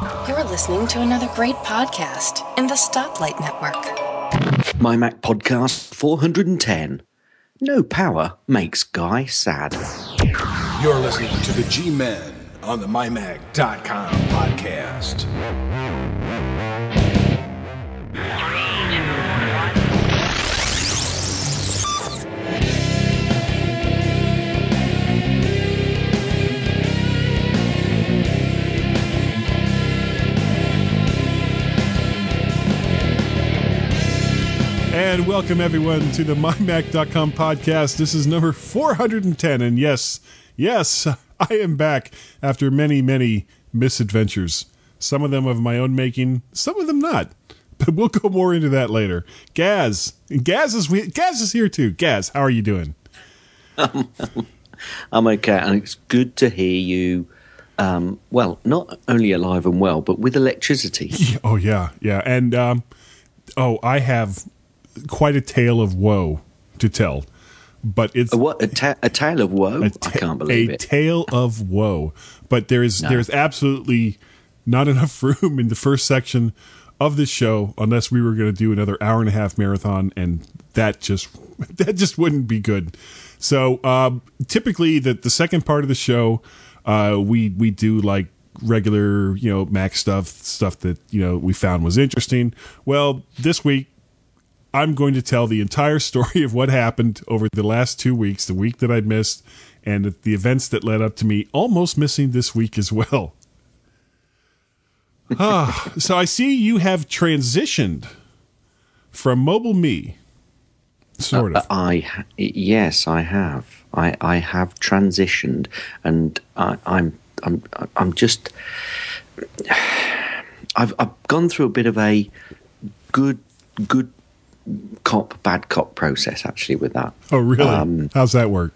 You're listening to another great podcast in the Stoplight Network. My Mac Podcast 410. No power makes Guy sad. You're listening to the G Men on the MyMac.com podcast. And welcome everyone to the MyMac.com podcast. This is number 410. And yes, yes, I am back after many, many misadventures. Some of them of my own making, some of them not. But we'll go more into that later. Gaz. Gaz is Gaz is here too. Gaz, how are you doing? I'm okay, and it's good to hear you. Um, well, not only alive and well, but with electricity. Oh yeah, yeah, and um, oh, I have quite a tale of woe to tell. But it's A what? A, ta- a tale of woe? a I ta- can't believe a it. tale of woe. But there's No. there's absolutely not enough room in the first section of this show unless we were going to do another hour and a half marathon, and that just that just wouldn't be good. So um, typically, the the second part of the show, uh, we we do like regular you know Mac stuff, stuff that you know we found was interesting. Well, this week I'm going to tell the entire story of what happened over the last two weeks, the week that I missed, and the events that led up to me almost missing this week as well. ah, so I see you have transitioned from Mobile Me, sort of. I yes, I have. I, I have transitioned, and I, I'm I'm I'm just. I've I've gone through a bit of a good good cop bad cop process actually with that. oh, really? um, How's that work?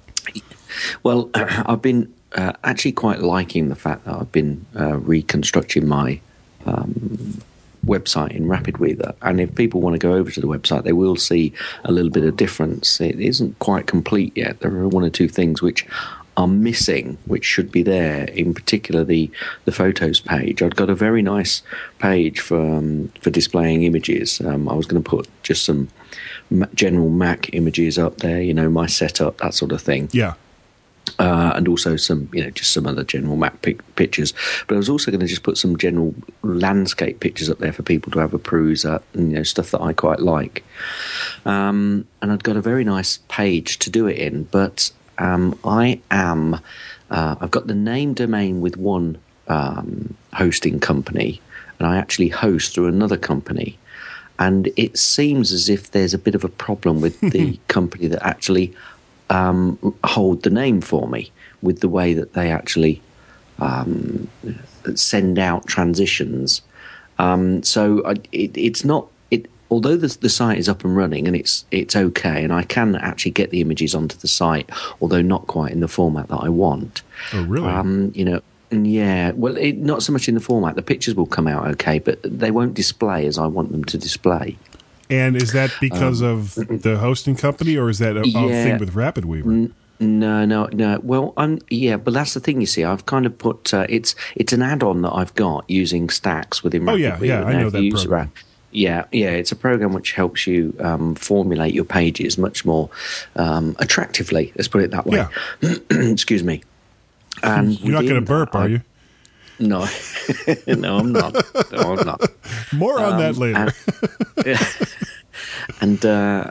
Well, I've been uh, actually quite liking the fact that I've been uh, reconstructing my um, website in RapidWeaver, and if people want to go over to the website, they will see a little bit of difference. It isn't quite complete yet. There are one or two things which are missing, which should be there. In particular, the the photos page. I'd got a very nice page for um, for displaying images. Um, I was going to put just some general Mac images up there. You know, my setup, that sort of thing Yeah. uh, and also some, you know, just some other general map pic- pictures. But I was also going to just put some general landscape pictures up there for people to have a peruse at, and, you know, stuff that I quite like. Um, and I'd got a very nice page to do it in, but um, I am, uh, I've got the name domain with one um, hosting company, and I actually host through another company. And it seems as if there's a bit of a problem with the company that actually um, hold the name for me with the way that they actually um, send out transitions. Um, so I, it, it's not. Although the, the site is up and running and it's it's okay, and I can actually get the images onto the site, although not quite in the format that I want. Oh, really? Um, you know, yeah. Well, it, not so much in the format. The pictures will come out okay, but they won't display as I want them to display. and is that because of the hosting company, or is that a, um, Yeah. thing with RapidWeaver? No, no, no. Well, I'm yeah, but that's the thing. You see, I've kind of put uh, it's it's an add-on that I've got using Stacks within. Oh, yeah, yeah, I know that program. Ra- yeah, yeah, it's a program which helps you um, formulate your pages much more um, attractively. Let's put it that way. Excuse me. And You're not going to burp, that, are you? No, no, I'm not. No, I'm not. More on that later. and uh,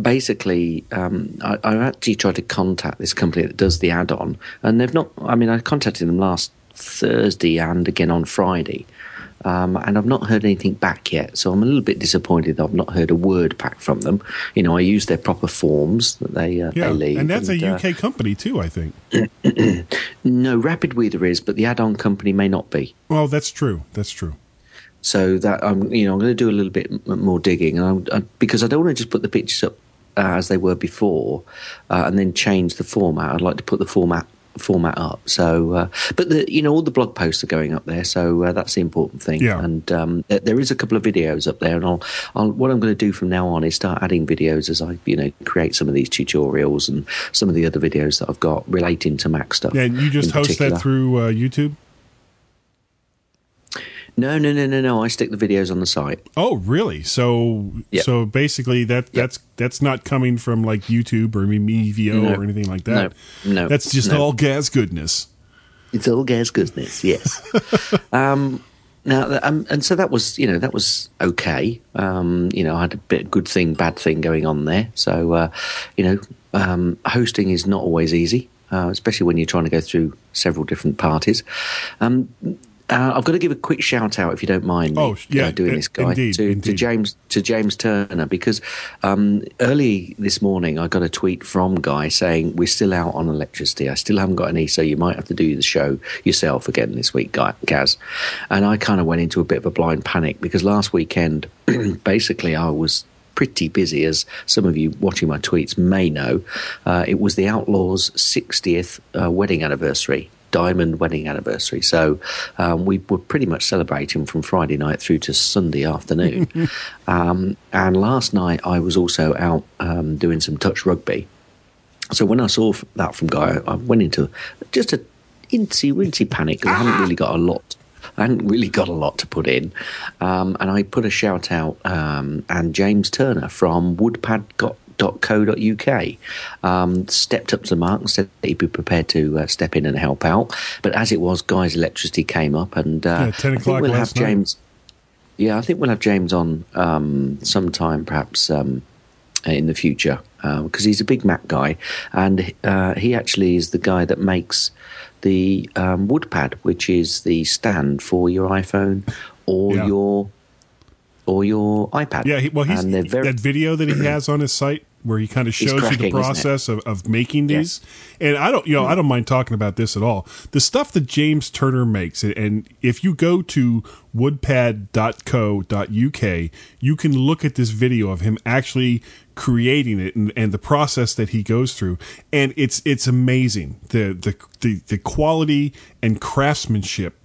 basically, um, I, I actually tried to contact this company that does the add-on, and they've not. I mean, I contacted them last Thursday and again on Friday, um, and I've not heard anything back yet. So I'm a little bit disappointed that I've not heard a word back from them. You know, I use their proper forms that they uh, yeah, they leave, and that's a uh, UK company too, I think. no, RapidWeaver is, but the add-on company may not be. Well, that's true. That's true. So that I'm, you know, I'm going to do a little bit more digging, and I'm, I, because I don't want to just put the pictures up uh, as they were before, uh, and then change the format. I'd like to put the format format up. So, uh, but the, you know, all the blog posts are going up there, so uh, that's the important thing. Yeah. And um, there- there is a couple of videos up there, and I'll, I'll what I'm going to do from now on is start adding videos as I, you know, create some of these tutorials and some of the other videos that I've got relating to Mac stuff. Yeah, and you just host particular. that through uh, YouTube. No, no, no, no, no. I stick the videos on the site. Oh, really? So, Yep. so basically, that that's that's not coming from like YouTube or Mevio No. or anything like that. No. No. that's just No. all gas goodness. It's all gas goodness, yes. um, now, um, and so that was, you know, that was okay. Um, you know, I had a bit of good thing, bad thing going on there. So, uh, you know, um, hosting is not always easy, uh, especially when you're trying to go through several different parties. Um, uh, I've got to give a quick shout out, if you don't mind, me, Oh, yeah, uh, doing in- this, guy, indeed, to, to. James to James Turner because um, early this morning I got a tweet from Guy saying we're still out on electricity. I still haven't got any, so you might have to do the show yourself again this week, Guy Gaz. And I kind of went into a bit of a blind panic because last weekend, basically, I was pretty busy, as some of you watching my tweets may know. Uh, it was the Outlaws' 60th uh, wedding anniversary. Diamond wedding anniversary. So um, we were pretty much celebrating from Friday night through to Sunday afternoon. um, and last night I was also out um, doing some touch rugby. So when I saw that from Guy, I went into just a incy wincy panic because I hadn't really got a lot. I hadn't really got a lot to put in, um, and I put a shout out. Um, and James Turner from woodpad.co.uk um, stepped up to the mark and said that he'd be prepared to uh, step in and help out. But as it was, Guy's electricity came up, and uh, Yeah, 10 I think o'clock we'll have last night. James. Yeah, I think we'll have James on um, sometime, perhaps um, in the future, because he's a big Mac guy, and uh, he actually is the guy that makes the um, WoodPad, which is the stand for your iPhone or Yeah. your or your iPad. Yeah, he, well, he's and very that video that he has on his site where he kind of shows you the cracking, isn't it? process of, of making these. And I don't, you know, I don't mind talking about this at all. The stuff that James Turner makes, and if you go to woodpad.co.uk, you can look at this video of him actually creating it and, and the process that he goes through. And it's it's amazing the the the, the quality and craftsmanship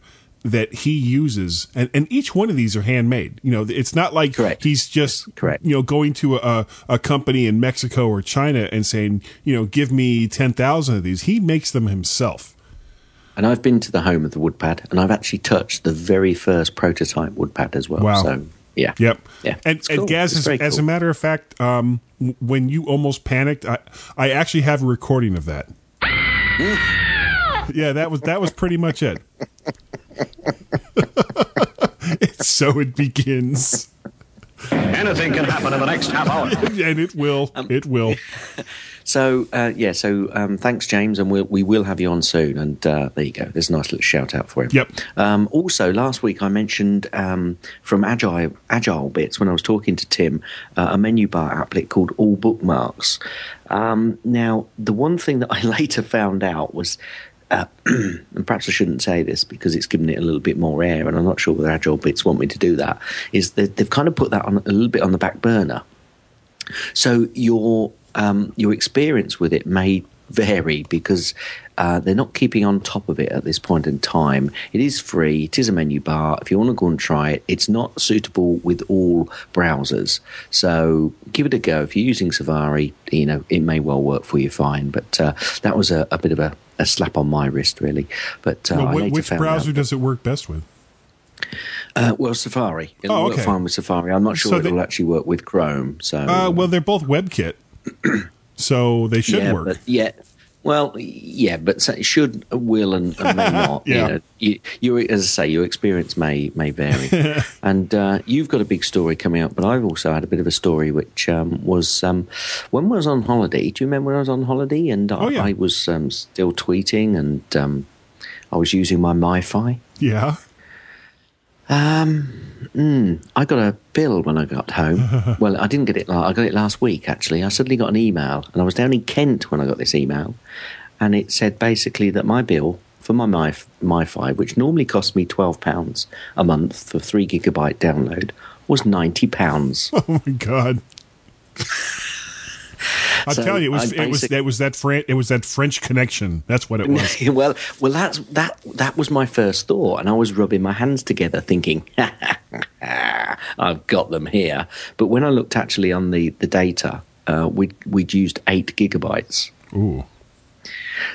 that he uses and, and each one of these are handmade you know it's not like Correct. he's just Correct. you know going to a, a company in mexico or china and saying you know give me 10000 of these he makes them himself And I've been to the home of the WoodPad, and I've actually touched the very first prototype WoodPad as well. Wow. So yeah, yep yeah. and, cool. gaz as, very as a matter of fact um, when you almost panicked i i actually have a recording of that yeah that was that was pretty much it so it begins Anything can happen in the next half hour. and it will Um, it will So uh, yeah, so um, thanks, James, and we'll, we will have you on soon. And uh, there you go. There's a nice little shout out for him. Yep. Um, also, last week I mentioned um, from Agile Agile Bits when I was talking to Tim uh, a menu bar applet called All Bookmarks. Um, now, the one thing that I later found out was. Uh, and perhaps I shouldn't say this because it's given it a little bit more air, and I'm not sure whether Agile Bits want me to do that. Is that they've kind of put that on a little bit on the back burner. So your um, your experience with it may vary because uh, they're not keeping on top of it at this point in time. It is free. It is a menu bar. If you want to go and try it, it's not suitable with all browsers. So give it a go. If you're using Safari, you know it may well work for you fine. But uh, that was a, a bit of a, a slap on my wrist, really. But uh, Well, I wh- later which browser out- does it work best with Uh, well, Safari. It'll Oh, work fine with Safari. I'm not sure So it'll actually work with Chrome. So Uh, well, they're both WebKit, so they should yeah, work. But yeah, well, yeah, but it should, will, and, and may not. Yeah. You know, you, you, as I say, your experience may may vary. and uh, you've got a big story coming up, but I've also had a bit of a story, which um, was um, when I was on holiday. Do you remember when I was on holiday and I, Oh, yeah. I was um, still tweeting and um, I was using my MiFi. yeah. Hmm, I got a bill when I got home. well, I didn't get it. I got it last week. Actually, I suddenly got an email, and I was down in Kent when I got this email, and it said basically that my bill for my Mi- MiFi, which normally costs me twelve pounds a month for three gigabyte download, was ninety pounds. Oh my god. I'll So tell you, it was it was it was that Fran- it was that French connection. That's what it was. well, well, that's that. That was my first thought, and I was rubbing my hands together, thinking, "I've got them here." But when I looked actually on the the data, uh, we we'd used eight gigabytes. Ooh.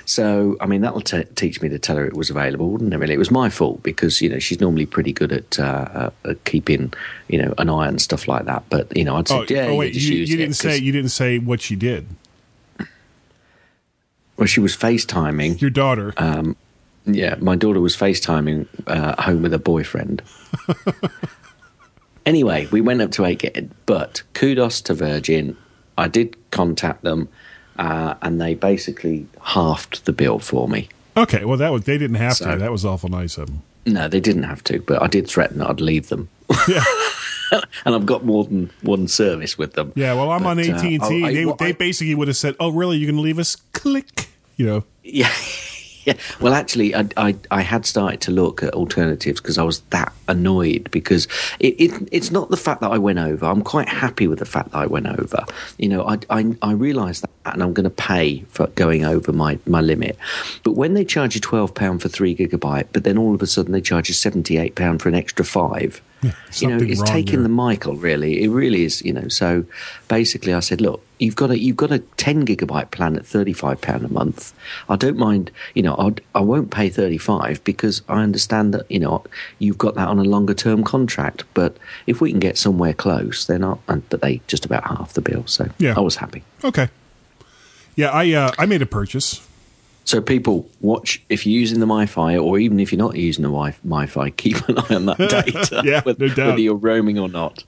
So, I mean, that'll t- teach me to tell her it was available, wouldn't it? Really, it was my fault because you know she's normally pretty good at, uh, uh, at keeping you know an eye on stuff like that. But you know, I'd say, Oh, yeah, oh, wait, just you, you didn't say you didn't say what she did. Well, she was FaceTiming. Your daughter. Yeah, my daughter was FaceTiming uh, home with her boyfriend. anyway, we went up to 8 Gig, but kudos to Virgin. I did contact them, uh, and they basically halved the bill for me. okay, well that was they didn't have to. That was awful nice of them. No, they didn't have to, but I did threaten that I'd leave them. Yeah. and I've got more than one service with them. Yeah, well, I'm on But, uh, AT and T. I- I- They what they I- basically would have said, "Oh, really? You're going to leave us?" Click. You know. Yeah. Yeah. Well, actually, I, I, I had started to look at alternatives because I was that annoyed because it, it, it's not the fact that I went over. I'm quite happy with the fact that I went over. You know, I, I, I realise that and I'm going to pay for going over my, my limit. But when they charge you £12 for three gigabyte, but then all of a sudden they charge you £78 for an extra five, you know, it's taking the Michael, really. It really is, you know. So basically, I said, look, you've got a you've got a ten gigabyte plan at thirty five pound a month. I don't mind, you know, I'd, I won't pay thirty five because I understand that you know you've got that on a longer term contract. But if we can get somewhere close, they're not. And, but they just about half the bill, so Yeah. I was happy. Okay. Yeah, I uh, I made a purchase. So people watch if you're using the MiFi, or even if you're not using the Wi- MiFi, keep an eye on that data, Yeah, whether, no doubt. whether you're roaming or not.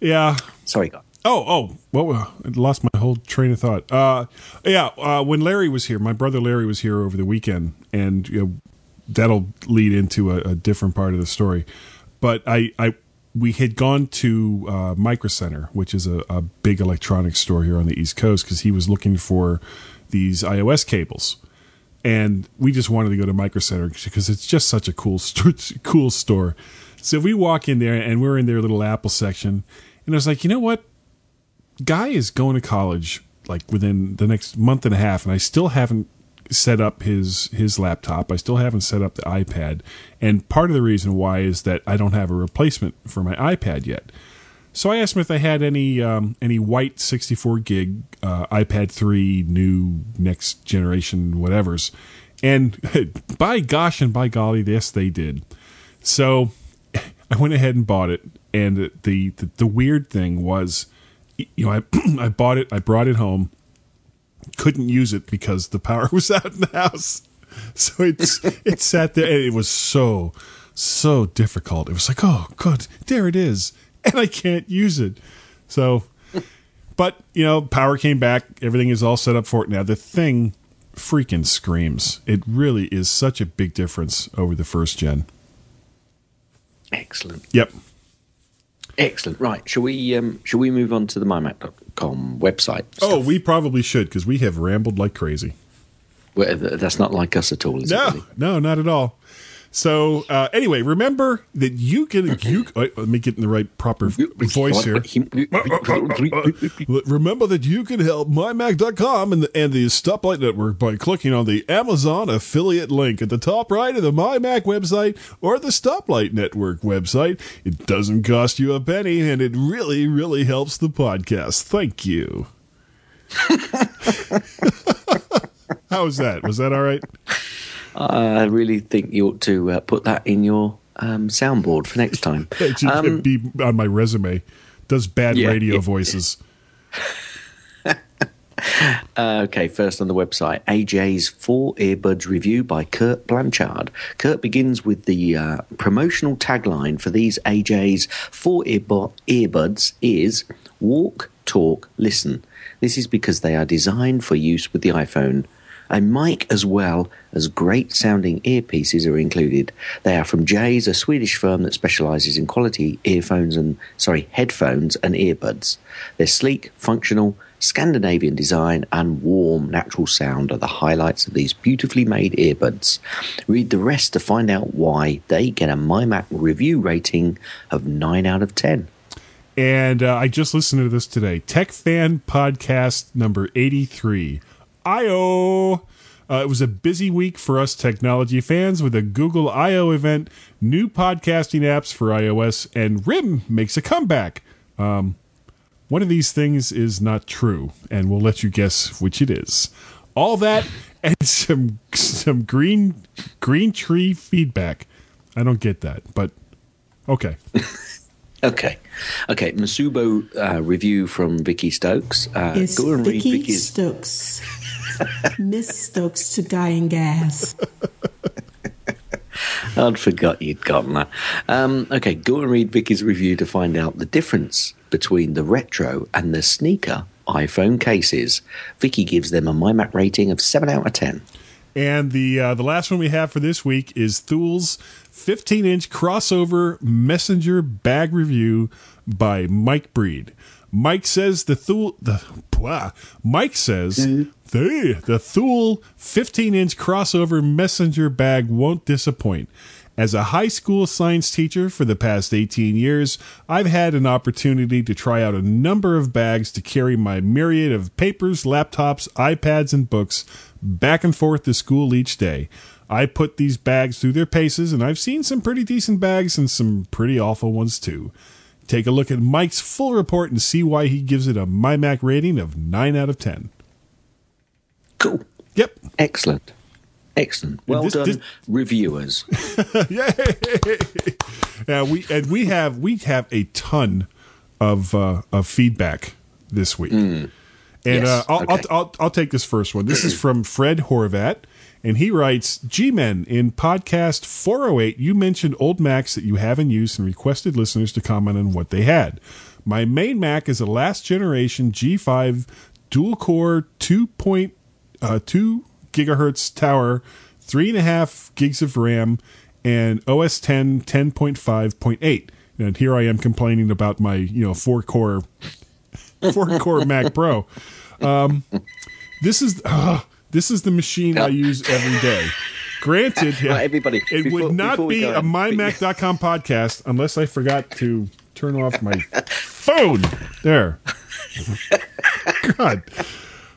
Yeah. Sorry, guys. Oh, oh, well, I lost my whole train of thought. Uh, yeah, uh, when Larry was here, my brother Larry was here over the weekend, and you know, that'll lead into a, a different part of the story. But I, I, we had gone to uh, Micro Center, which is a, a big electronics store here on the East Coast, because he was looking for these iOS cables, and we just wanted to go to Micro Center because it's just such a cool, st- cool store. So we walk in there, and we're in their little Apple section, and I was like, you know what? guy is going to college like within the next month and a half and I still haven't set up his his laptop. I still haven't set up the iPad. And part of the reason why is that I don't have a replacement for my iPad yet. So I asked him if they had any um, any white 64 gig uh, iPad 3 new next generation whatever's. And by gosh and by golly, yes they did. So I went ahead and bought it. And the the, the weird thing was you know, I I bought it, I brought it home, couldn't use it because the power was out in the house. So it's it sat there and it was so so difficult. It was like, oh good, there it is. And I can't use it. So but, you know, power came back, everything is all set up for it now. The thing freaking screams. It really is such a big difference over the first gen. Excellent. Yep. Excellent. Right. Shall we um, shall we move on to the mymac.com website? Oh, we probably should because we have rambled like crazy. Well, that's not like us at all, is it? No, really? no, not at all. So uh, anyway, remember that you can you wait, let me get in the right proper voice here. Remember that you can help mymac.com and the, and the Stoplight Network by clicking on the Amazon affiliate link at the top right of the MyMac website or the Stoplight Network website. It doesn't cost you a penny and it really, really helps the podcast. Thank you. How was that? Was that all right? I really think you ought to uh, put that in your um, soundboard for next time. It should Um, be on my resume. Does bad Yeah, radio yeah. voices. Uh, okay, first on the website, a-Jays Four Earbuds review by Kurt Blanchard. Kurt begins with the uh, promotional tagline for these a-Jays Four earbu- Earbuds is Walk, Talk, Listen. This is because they are designed for use with the iPhone. A mic as well as great sounding earpieces are included. They are from Jay's, a Swedish firm that specializes in quality earphones and sorry, headphones and earbuds. They're sleek, functional, Scandinavian design and warm natural sound are the highlights of these beautifully made earbuds. Read the rest to find out why they get a MyMac review rating of 9 out of 10. And uh, I just listened to this today. Tech Fan Podcast number 83. I.O. Uh, it was a busy week for us technology fans with a Google I.O. event, new podcasting apps for iOS, and RIM makes a comeback. Um, One of these things is not true, and we'll let you guess which it is. All that and some some green green tree feedback. I don't get that, but okay. Okay, okay. Masubo uh, review from Vicky Stokes. Uh, It's go and read Vicky Vicky's. Stokes. Miss Stokes to dying Gas. I'd forgot you'd gotten that. Um, okay, go and read Vicky's review to find out the difference between the retro and the sneaker iPhone cases. Vicky gives them a MyMac rating of seven out of ten. And the uh, the last one we have for this week is Thule's 15 inch crossover messenger bag review by Mike Breed. Mike says the Thule the blah, Mike says the the Thule 15 inch crossover messenger bag won't disappoint. As a high school science teacher for the past 18 years, I've had an opportunity to try out a number of bags to carry my myriad of papers, laptops, iPads, and books back and forth to school each day. I put these bags through their paces, and I've seen some pretty decent bags and some pretty awful ones too. Take a look at Mike's full report and see why he gives it a MyMac rating of 9 out of 10. Cool. Yep. Excellent. Excellent. Well this- done, this- reviewers. Yeah, we and we have we have a ton of uh, of feedback this week, and Yes, uh, I'll, okay. I'll, I'll I'll take this first one. This is from Fred Horvat, and he writes: "G-men in podcast 408, you mentioned old Macs that you have in use and requested listeners to comment on what they had. My main Mac is a last generation G5 dual core 2.2 uh, two gigahertz tower, three and a half gigs of RAM, and OS 10 10.5.8. And here I am complaining about my you know four core four core Mac Pro. Um, this is uh, this is the machine I use every day. Granted, Right, everybody, it before- would not be a mymac.com podcast unless I forgot to turn off my phone. There. God.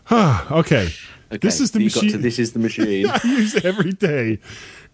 Ah, okay. This is the machine to this is the machine. I use every day.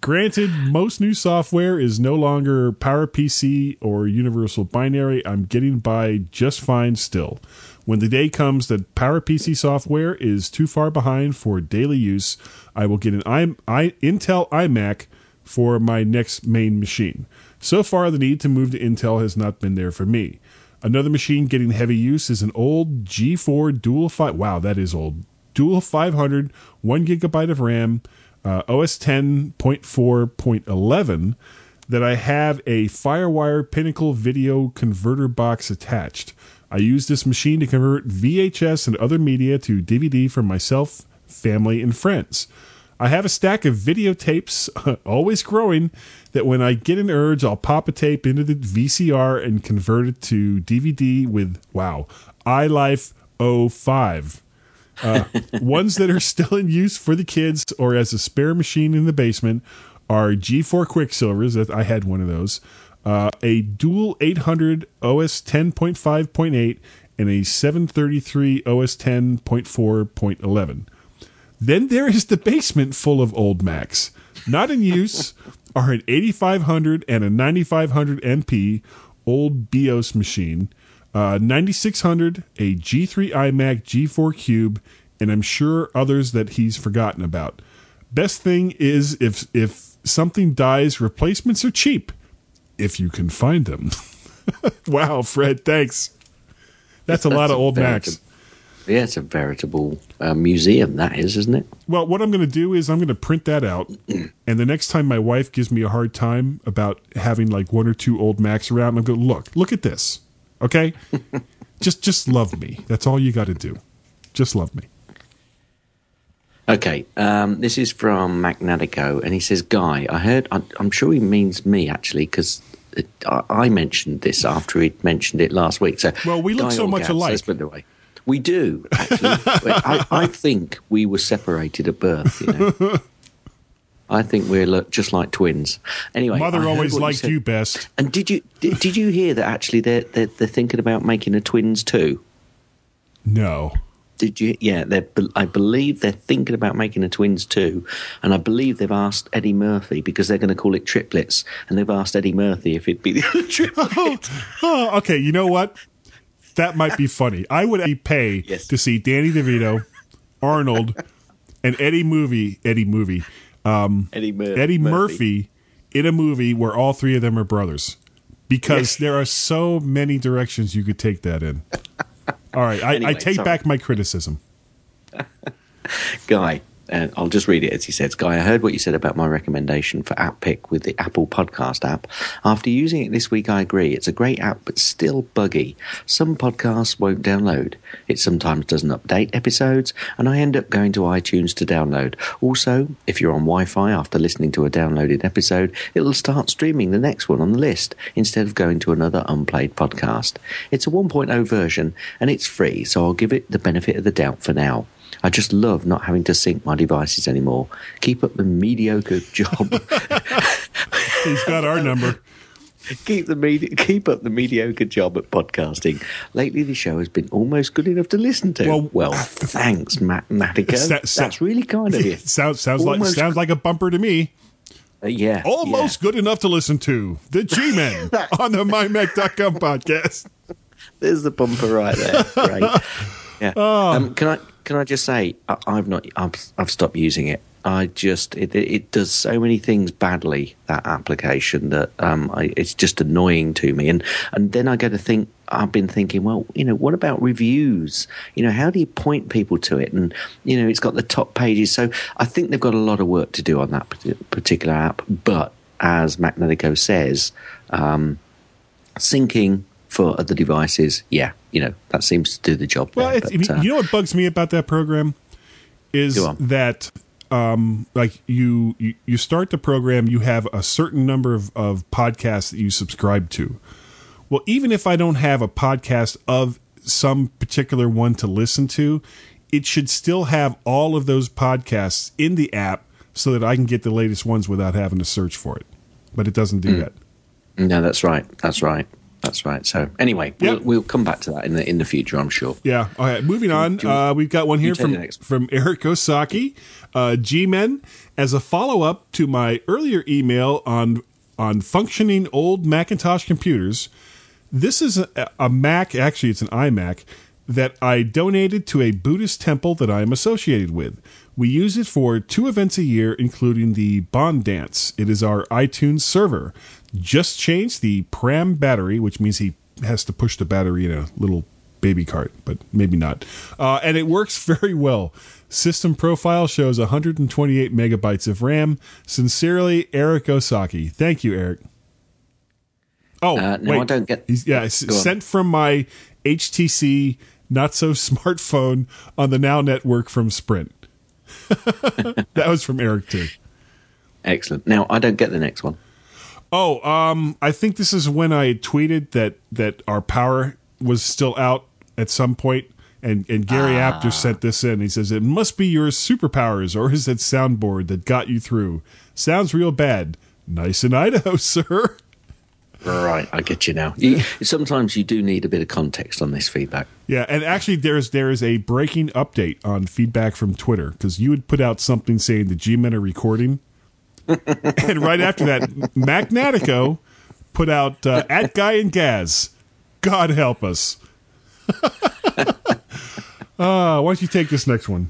Granted, most new software is no longer PowerPC or Universal Binary. I'm getting by just fine still. When the day comes that PowerPC software is too far behind for daily use, I will get an I, I, Intel iMac for my next main machine. So far, the need to move to Intel has not been there for me. Another machine getting heavy use is an old G4 dual five. Wow, that is old. Dual 500, one gigabyte of RAM, uh, OS 10.4.11 that I have a FireWire Pinnacle video converter box attached. I use this machine to convert VHS and other media to DVD for myself, family, and friends. I have a stack of videotapes, always growing, that when I get an urge, I'll pop a tape into the VCR and convert it to DVD with, wow, iLife 05. Uh, ones that are still in use for the kids or as a spare machine in the basement are G4 Quicksilvers. I had one of those. Uh, a dual 800 OS 10.5.8 and a 733 OS 10.4.11. Then there is the basement full of old Macs. Not in use are an 8500 and a 9500 MP old BIOS machine, uh, 9600, a G3 iMac G4 Cube, and I'm sure others that he's forgotten about. Best thing is if if something dies, replacements are cheap if you can find them. wow, Fred, thanks. That's a lot of old Macs. Yeah, it's a veritable uh, museum, that is, isn't it? Well, what I'm going to do is I'm going to print that out, and the next time my wife gives me a hard time about having like one or two old Macs around, I'm going to look, look at this, okay? just, just love me. That's all you got to do. Just love me. Okay, um, this is from Magnatico, and he says, Guy, I heard, I, I'm sure he means me actually, because I, I mentioned this after he'd mentioned it last week. So, Well, we look Guy so much alike. let's put it. We do, actually. I, I think we were separated at birth, you know. I think we're just like twins. Anyway, Mother always liked said. you best. And did you did, did you hear that actually they're, they're they're thinking about making a twins too? No. Did you? Yeah, they I believe they're thinking about making a twins too, and I believe they've asked Eddie Murphy because they're going to call it triplets, and they've asked Eddie Murphy if it'd be the other triplet. Oh, oh, okay. You know what? that might be funny. I would pay Yes. to see Danny DeVito, Arnold, and Eddie movie Eddie movie Um, Eddie, Mur- Eddie Murphy. in a movie where all three of them are brothers, because Yes. there are so many directions you could take that in. All right, I, I take sorry. back my criticism. Guy, and I'll just read it as he says, Guy, I heard what you said about my recommendation for App Pick with the Apple Podcast app. After using it this week, I agree. It's a great app, but still buggy. Some podcasts won't download. It sometimes doesn't update episodes, and I end up going to iTunes to download. Also, if you're on Wi Fi after listening to a downloaded episode, it'll start streaming the next one on the list instead of going to another unplayed podcast. It's a 1.0 version, and it's free, so I'll give it the benefit of the doubt for now. I just love not having to sync my devices anymore. Keep up the mediocre job. He's got our number. keep the medi- keep up the mediocre job at podcasting. Lately, the show has been almost good enough to listen to. Well- Well, thanks, Matt Matica. Sa- sa- That's really kind of you. sounds sounds like sounds like a bumper to me. Uh, yeah, Almost good enough to listen to the G-Men on the MyMac.com podcast. There's the bumper right there. Great. Yeah. Oh. Um, can I can I just say I, I've not I've, I've stopped using it. I just it, it does so many things badly that application that um I, it's just annoying to me. And and then I go to think I've been thinking well you know what about reviews? You know how do you point people to it? And you know it's got the top pages. So I think they've got a lot of work to do on that particular app. But as Magnetico says um, syncing for other devices yeah you know that seems to do the job Well, there, but, uh, you know what bugs me about that program is that um, like you, you you start the program, you have a certain number of, of podcasts that you subscribe to. Well, even if I don't have a podcast of some particular one to listen to, it should still have all of those podcasts in the app so that I can get the latest ones without having to search for it. But it doesn't do that. No, that's right. That's right. That's right. So anyway, we'll, Yep. we'll come back to that in the in the future, I'm sure. Yeah. All right. Moving on. You- Uh, we've got one here from from Eric Osaki, uh, G-Men, as a follow up to my earlier email on on functioning old Macintosh computers. This is a, a Mac. Actually, it's an iMac that I donated to a Buddhist temple that I am associated with. We use it for two events a year, including the Bon Dance. It is our iTunes server. Just changed the PRAM battery, which means he has to push the battery in a little baby cart, but maybe not. Uh, and it works very well. System profile shows 128 megabytes of RAM. Sincerely, Eric Osaki. Thank you, Eric. Oh, Uh, no, wait. I don't get- yeah, sent from my HTC not so smartphone on the Now network from Sprint. that was from Eric too. Excellent. Now I don't get the next one. Oh, um, I think this is when I tweeted that that our power was still out at some point, and and Gary Apter sent this in. He says it must be your superpowers or is it soundboard that got you through? Sounds real bad. Nice in Idaho, sir. Right, I get you now. You, sometimes you do need a bit of context on this feedback. Yeah, and actually, there's there is a breaking update on feedback from Twitter because you had put out something saying the G-men are recording, and right after that, Magnatico put out uh, at Guy and Gaz. God help us. uh, why don't you take this next one?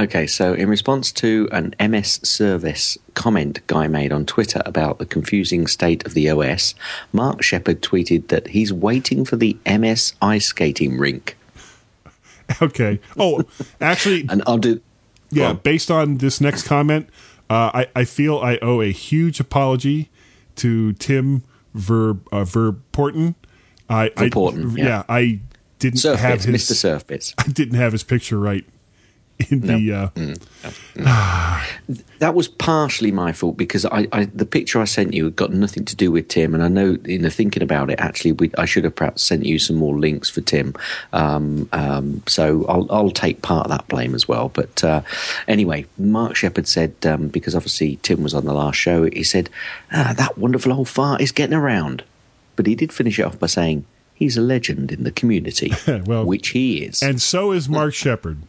Okay, so in response to an MS Surface comment Guy made on Twitter about the confusing state of the OS, Mark Shepard tweeted that he's waiting for the MS ice skating rink. Okay. Oh, actually, And I'll do. yeah. on. Based on this next comment, uh, I I feel I owe a huge apology to Tim Ver uh, Verpoorten. I I, yeah. I didn't Surf have bits, his Mr. Surf bits. I didn't have his picture right in the. Uh, That was partially my fault because I, I the picture I sent you had got nothing to do with Tim, and I know in the thinking about it, actually, we, I should have perhaps sent you some more links for Tim. Um, um, so I'll, I'll take part of that blame as well. But uh, anyway, Mark Shepard said um, because obviously Tim was on the last show, he said ah, that wonderful old fart is getting around, but he did finish it off by saying he's a legend in the community, Well, which he is. and so is Mark Shepard.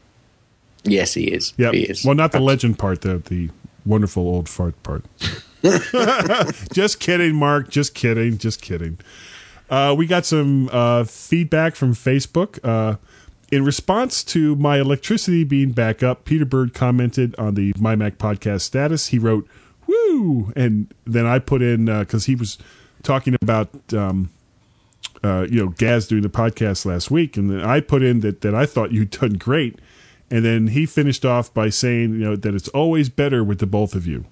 Yes, he is. Yeah. he is. Well, not the legend part, the the wonderful old fart part. just kidding, Mark. Just kidding. Just kidding. Uh, we got some uh, feedback from Facebook. Uh, in response to my electricity being back up, Peter Bird commented on the My Mac podcast status. He wrote, "Woo!" and then I put in because he was talking about um, uh, you know Gaz doing the podcast last week, and then I put in that that I thought you'd done great, and then he finished off by saying you know that it's always better with the both of you.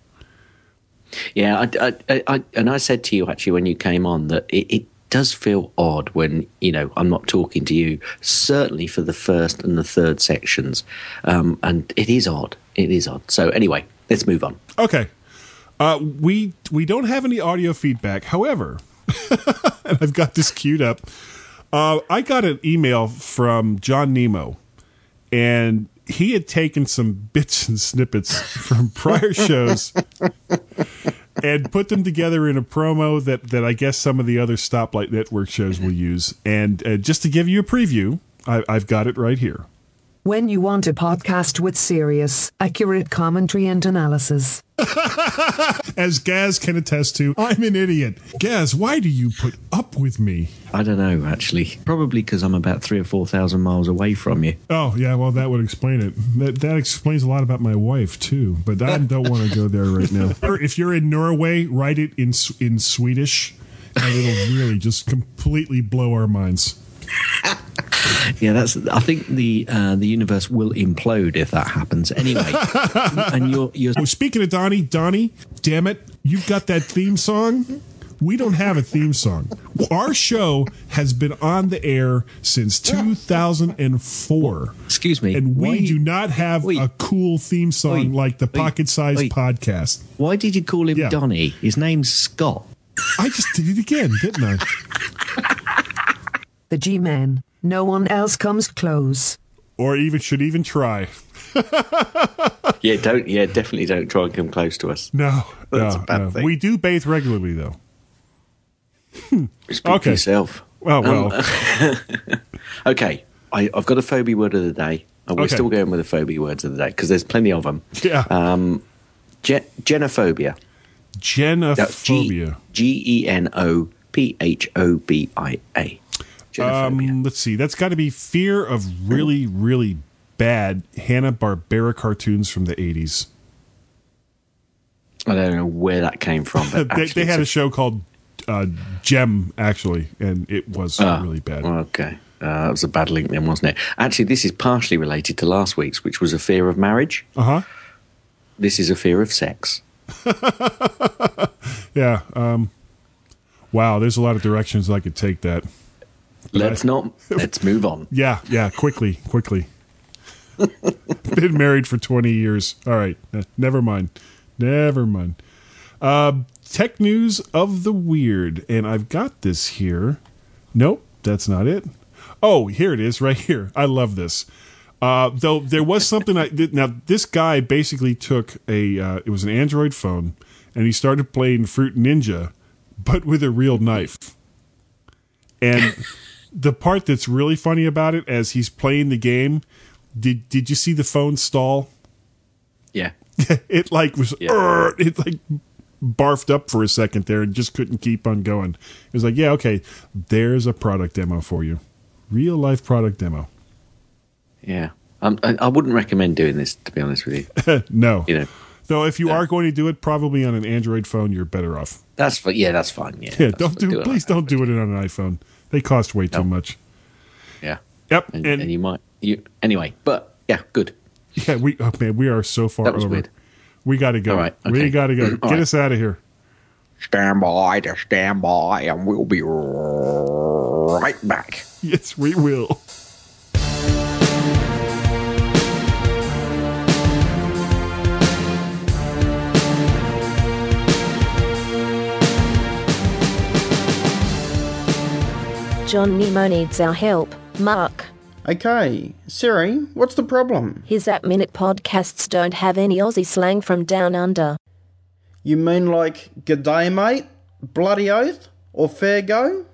Yeah, I, I, I, and I said to you actually when you came on that it, it does feel odd when you know I'm not talking to you. Certainly for the first and the third sections, um, and it is odd. It is odd. So anyway, let's move on. Okay. Uh, we we don't have any audio feedback. However, and I've got this queued up. Uh, I got an email from John Nemo, and he had taken some bits and snippets from prior shows and put them together in a promo that, that I guess some of the other Stoplight Network shows will use. And uh, just to give you a preview, I, I've got it right here. When you want a podcast with serious, accurate commentary and analysis. As Gaz can attest to, I'm an idiot. Gaz, why do you put up with me? I don't know actually. Probably because I'm about three or four thousand miles away from you. Oh, yeah, well, that would explain it. That, that explains a lot about my wife, too, but I don't want to go there right now. If you're in Norway, write it in, in Swedish, and it'll really just completely blow our minds. Yeah, that's. I think the uh, the universe will implode if that happens. Anyway, and you're you're Oh, speaking of Donnie, Donnie, damn it, you've got that theme song. We don't have a theme song. Our show has been on the air since 2004. excuse me. And we why- do not have Wait. a cool theme song Wait. like the Pocket Size Wait. podcast. Why did you call him Yeah. Donny? His name's Scott. I just did it again, didn't I? The G Man. No one else comes close. Or even should even try. Yeah, don't. Yeah, definitely don't try and come close to us. No, That's no, a bad no. thing. We do bathe regularly, though. Speak Okay. for yourself. Oh well. Okay, I, I've got a phobia word of the day. And we're Okay. still going with the phobia words of the day because there's plenty of them. yeah. Um, Ge- genophobia. Genophobia. G E N O P H O B I A. Um, let's see. That's got to be fear of really, really bad Hanna Barbera cartoons from the '80s. I don't know where that came from, but they, they had a show called uh, Jem, actually, and it was Ah, really bad. Okay. Uh, that was a bad link then, wasn't it? Actually, this is partially related to last week's, which was a fear of marriage. Uh huh. This is a fear of sex. Yeah. Um, wow. There's a lot of directions I could take that. Let's not. Let's move on. Yeah. Yeah. Quickly. Quickly. Been married for 20 years. All right. eh, Never mind. Never mind. Uh, tech news of the weird. And I've got this here. Nope. That's not it. Oh, here it is right here. I love this. Uh, though there was something I did. Now, this guy basically took a, uh, it was an Android phone, and he started playing Fruit Ninja, but with a real knife. And the part that's really funny about it, as he's playing the game, did did you see the phone stall? Yeah. it like was Yeah. It like barfed up for a second there and just couldn't keep on going. It was like, yeah, okay, there's a product demo for you, real life product demo. Yeah. Um, I, I wouldn't recommend doing this, to be honest with you. no, You know, though if you are going to do it, probably on an Android phone, you're better off. that's yeah, that's fine. Yeah. Yeah, that's don't do, it please don't do it on an iPhone. They cost way too much. Yeah. Yep, And, and, and, you might. You anyway, but yeah, good. yeah, we oh man, we are so far That was over. weird. We got to go. Right, We got to go. Get right. us out of here. Stand by to stand by, and we'll be right back. Yes, we will. John Nemo needs our help. Mark, Okay, Siri, what's the problem? his App Minute podcasts don't have any Aussie slang from down under. You mean like g'day mate, bloody oath, or fair go?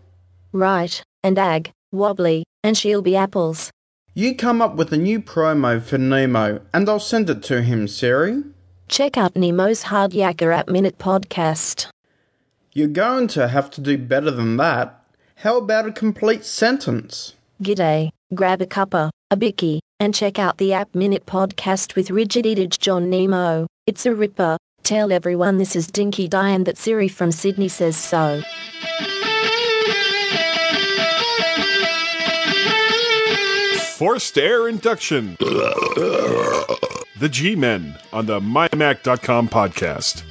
Right, and ag, wobbly, and she'll be apples. You come up with a new promo for Nemo, and I'll send it to him, Siri. Check out Nemo's Hard Yakker App Minute podcast. You're going to have to do better than that. How about a complete sentence? G'day, grab a cuppa, a bicky, and check out the App Minute podcast with Rigid Eatage John Nemo. It's a ripper. Tell everyone this is Dinky Diane that Siri from Sydney says so. Forced air induction. the G Men on the MyMac.com podcast.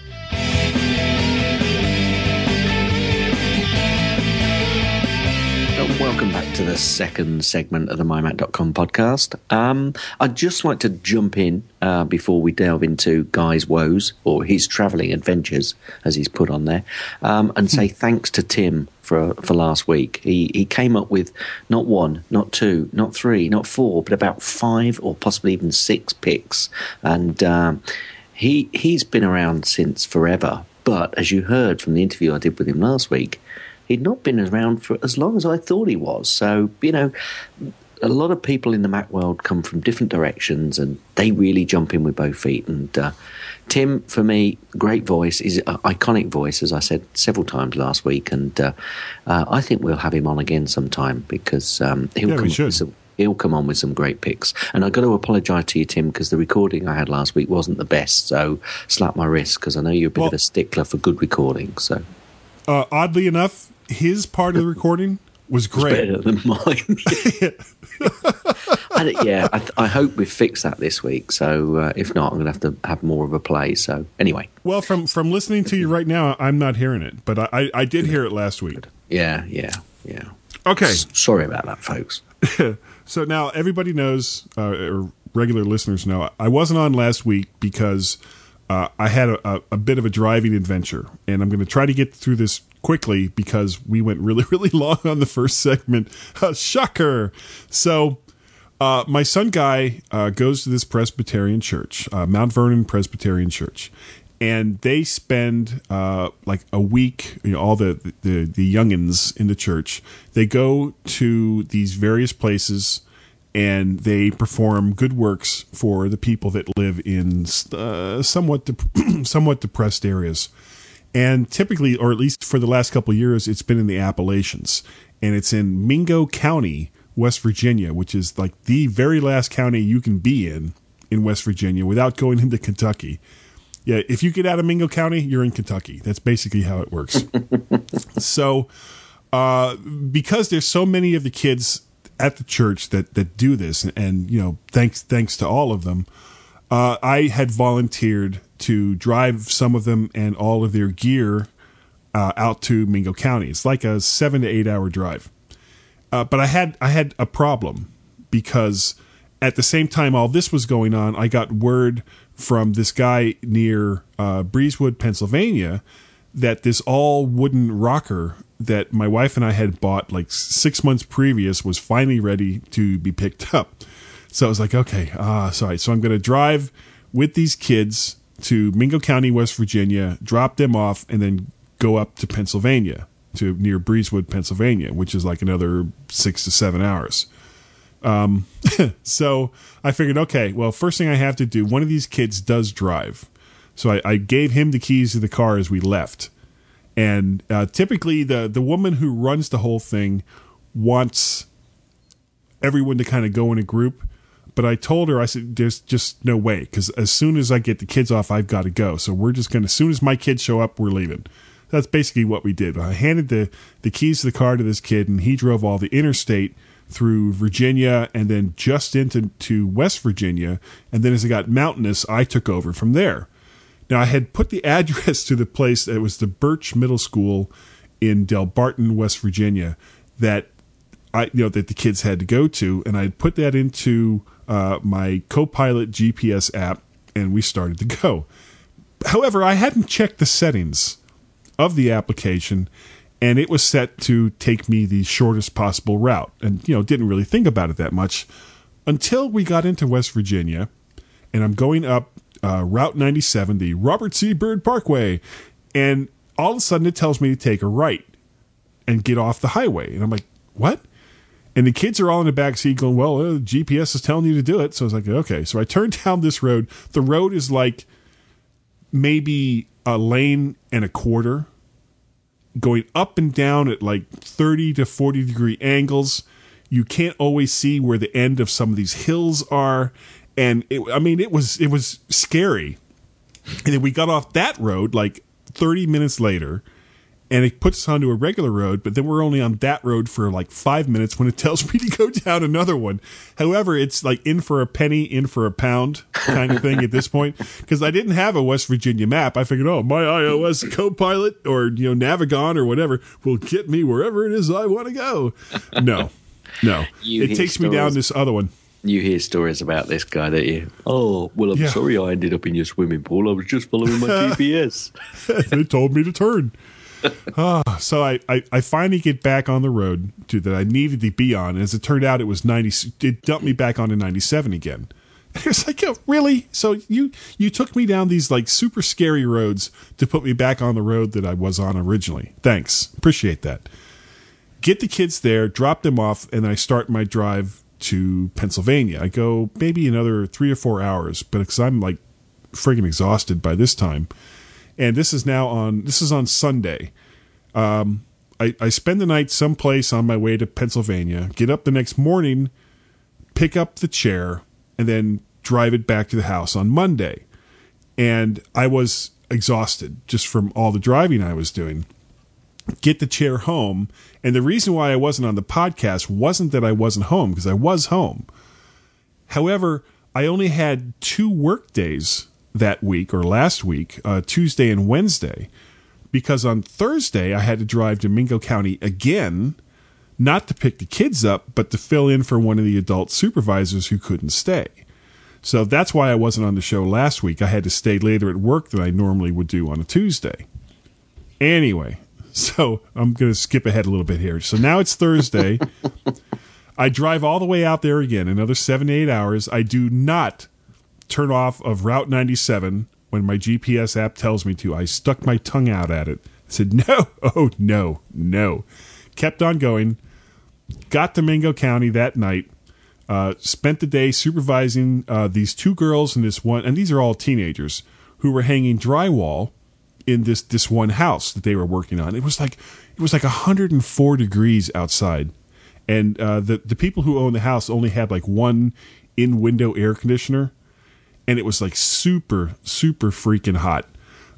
Welcome back to the second segment of the MyMac.com podcast. Um, I'd just like to jump in uh, before we delve into Guy's woes or his travelling adventures, as he's put on there, um, and say thanks to Tim for for last week. He he came up with not one, not two, not three, not four, but about five or possibly even six picks, and um, he he's been around since forever. But as you heard from the interview I did with him last week, he'd not been around for as long as I thought he was. So, you know, a lot of people in the Mac world come from different directions and they really jump in with both feet. And uh, Tim, for me, great voice, is an iconic voice, as I said several times last week. And uh, uh, I think we'll have him on again sometime because um, he'll Yeah, we come should. with some. He'll come on with some great picks. And I've got to apologise to you, Tim, because the recording I had last week wasn't the best. So slap my wrist because I know you're a bit Well- of a stickler for good recording. So Uh, oddly enough, his part of the recording was great. better than mine. I, yeah, I, I hope we've fixed that this week. So uh, if not, I'm going to have to have more of a play. So anyway, Well, from from listening to you right now, I'm not hearing it, but I, I, I did hear it last week. yeah, yeah, yeah. Okay, S- Sorry about that, folks. so now everybody knows, uh, or regular listeners know, I wasn't on last week because uh, I had a, a, a bit of a driving adventure, and I'm going to try to get through this quickly because we went really, really long on the first segment. Shocker! So. Uh, my son Guy uh, goes to this Presbyterian church, uh, Mount Vernon Presbyterian Church, and they spend uh, like a week. You know, all the, the the youngins in the church. They go to these various places, and they perform good works for the people that live in uh, somewhat dep- somewhat depressed areas. And typically, or at least for the last couple of years, it's been in the Appalachians, and it's in Mingo County, West Virginia, which is like the very last county you can be in in West Virginia without going into Kentucky. Yeah, if you get out of Mingo County, you're in Kentucky. That's basically how it works. so, uh, because there's so many of the kids at the church that that do this, and you know, thanks thanks to all of them, uh, I had volunteered to drive some of them and all of their gear uh, out to Mingo County. It's like a seven to eight hour drive. Uh, but I had I had a problem because at the same time all this was going on, I got word from this guy near uh, Breezewood, Pennsylvania, that this all wooden rocker that my wife and I had bought like six months previous was finally ready to be picked up. So I was like, okay, uh, sorry. So I'm going to drive with these kids to Mingo County, West Virginia, drop them off, and then go up to Pennsylvania, to near Breezewood, Pennsylvania, which is like another six to seven hours. Um, so I figured, okay, well, first thing I have to do, one of these kids does drive. So I, I gave him the keys to the car as we left. And uh, typically, the, the woman who runs the whole thing wants everyone to kind of go in a group. But I told her, I said, there's just no way because as soon as I get the kids off, I've got to go. So we're just going to, as soon as my kids show up, we're leaving. That's basically what we did. I handed the, the keys to the car to this kid, and he drove all the interstate through Virginia and then just into to West Virginia. And then as it got mountainous, I took over from there. Now, I had put the address to the place that was the Burch Middle School in Delbarton, West Virginia, that I you know that the kids had to go to, and I put that into uh, my Copilot GPS app, and we started to go. However, I hadn't checked the settings of the application, and it was set to take me the shortest possible route, and you know didn't really think about it that much until we got into West Virginia, and I'm going up uh, Route 97, the Robert C. Byrd Parkway, and all of a sudden it tells me to take a right and get off the highway, and I'm like, what? And the kids are all in the back seat going, well, uh, GPS is telling you to do it. So I was like, okay. So I turned down this road. The road is like maybe a lane and a quarter. going up and down at like 30 to 40 degree angles. You can't always see where the end of some of these hills are. And it, I mean, it was, it was scary. And then we got off that road like 30 minutes later and it puts us onto a regular road, but then we're only on that road for like five minutes when it tells me to go down another one. However, it's like in for a penny, in for a pound kind of thing at this point. Because I didn't have a West Virginia map. I figured, oh, my iOS Copilot or you know Navigon or whatever will get me wherever it is I want to go. No, no, You it hear takes me down this other one. You hear stories about this guy, don't you? Oh, well, I'm Yeah. sorry I ended up in your swimming pool. I was just following my GPS. they told me to turn. Ah, so I, I, I finally get back on the road to that I needed to be on. As it turned out, it was ninety. It dumped me back onto ninety seven again. It's like, oh, really? So you you took me down these like super scary roads to put me back on the road that I was on originally. Thanks, appreciate that. Get the kids there, drop them off, and I start my drive to Pennsylvania. I go maybe another three or four hours, but because I'm like friggin' exhausted by this time and this is now on this is on Sunday. Um, I, I spend the night someplace on my way to Pennsylvania, get up the next morning, pick up the chair, and then drive it back to the house on Monday. And I was exhausted just from all the driving I was doing. Get the chair home, and the reason why I wasn't on the podcast wasn't that I wasn't home because I was home. However, I only had two work days that week or last week, uh, Tuesday and Wednesday, because on Thursday I had to drive to Mingo County again, not to pick the kids up, but to fill in for one of the adult supervisors who couldn't stay. So that's why I wasn't on the show last week. I had to stay later at work than I normally would do on a Tuesday. Anyway, so I'm going to skip ahead a little bit here. So now it's Thursday. I drive all the way out there again, another seven eight hours. I do not turn off of Route 97 when my GPS app tells me to. I stuck my tongue out at it. I said, no, oh, no, no. Kept on going. Got to Mingo County that night. Uh, spent the day supervising uh, these two girls and this one, and these are all teenagers who were hanging drywall in this this one house that they were working on. It was like it was like 104 degrees outside, and uh, the the people who owned the house only had like one in window air conditioner, and it was like super super freaking hot.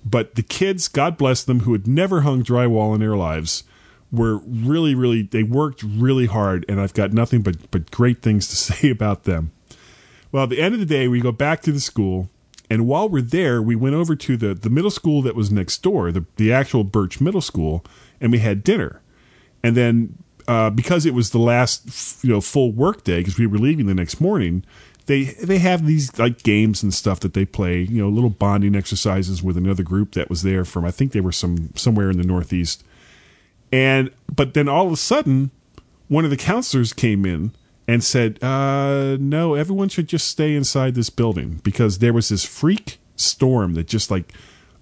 But the kids, God bless them, who had never hung drywall in their lives, were really really they worked really hard, and I've got nothing but but great things to say about them. Well, at the end of the day, we go back to the school, and while we're there, we went over to the, the middle school that was next door, the, the actual Burch Middle School, and we had dinner. And then uh, because it was the last you know full work day, because we were leaving the next morning, they they have these like games and stuff that they play, you know, little bonding exercises with another group that was there from I think they were some somewhere in the Northeast. And but then all of a sudden, one of the counselors came in and said, uh, "No, everyone should just stay inside this building because there was this freak storm that just like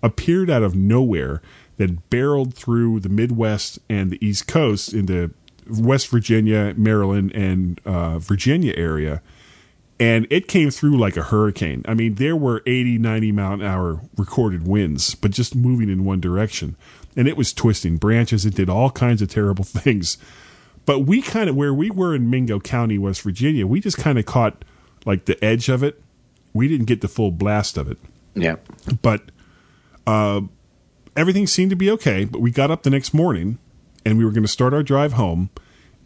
appeared out of nowhere that barreled through the Midwest and the East Coast into West Virginia, Maryland, and uh, Virginia area." And it came through like a hurricane. I mean, there were 80, 90 mile an hour recorded winds, but just moving in one direction. And it was twisting branches. It did all kinds of terrible things. But we kind of, where we were in Mingo County, West Virginia, we just kind of caught like the edge of it. We didn't get the full blast of it. Yeah. But uh, everything seemed to be okay. But we got up the next morning and we were going to start our drive home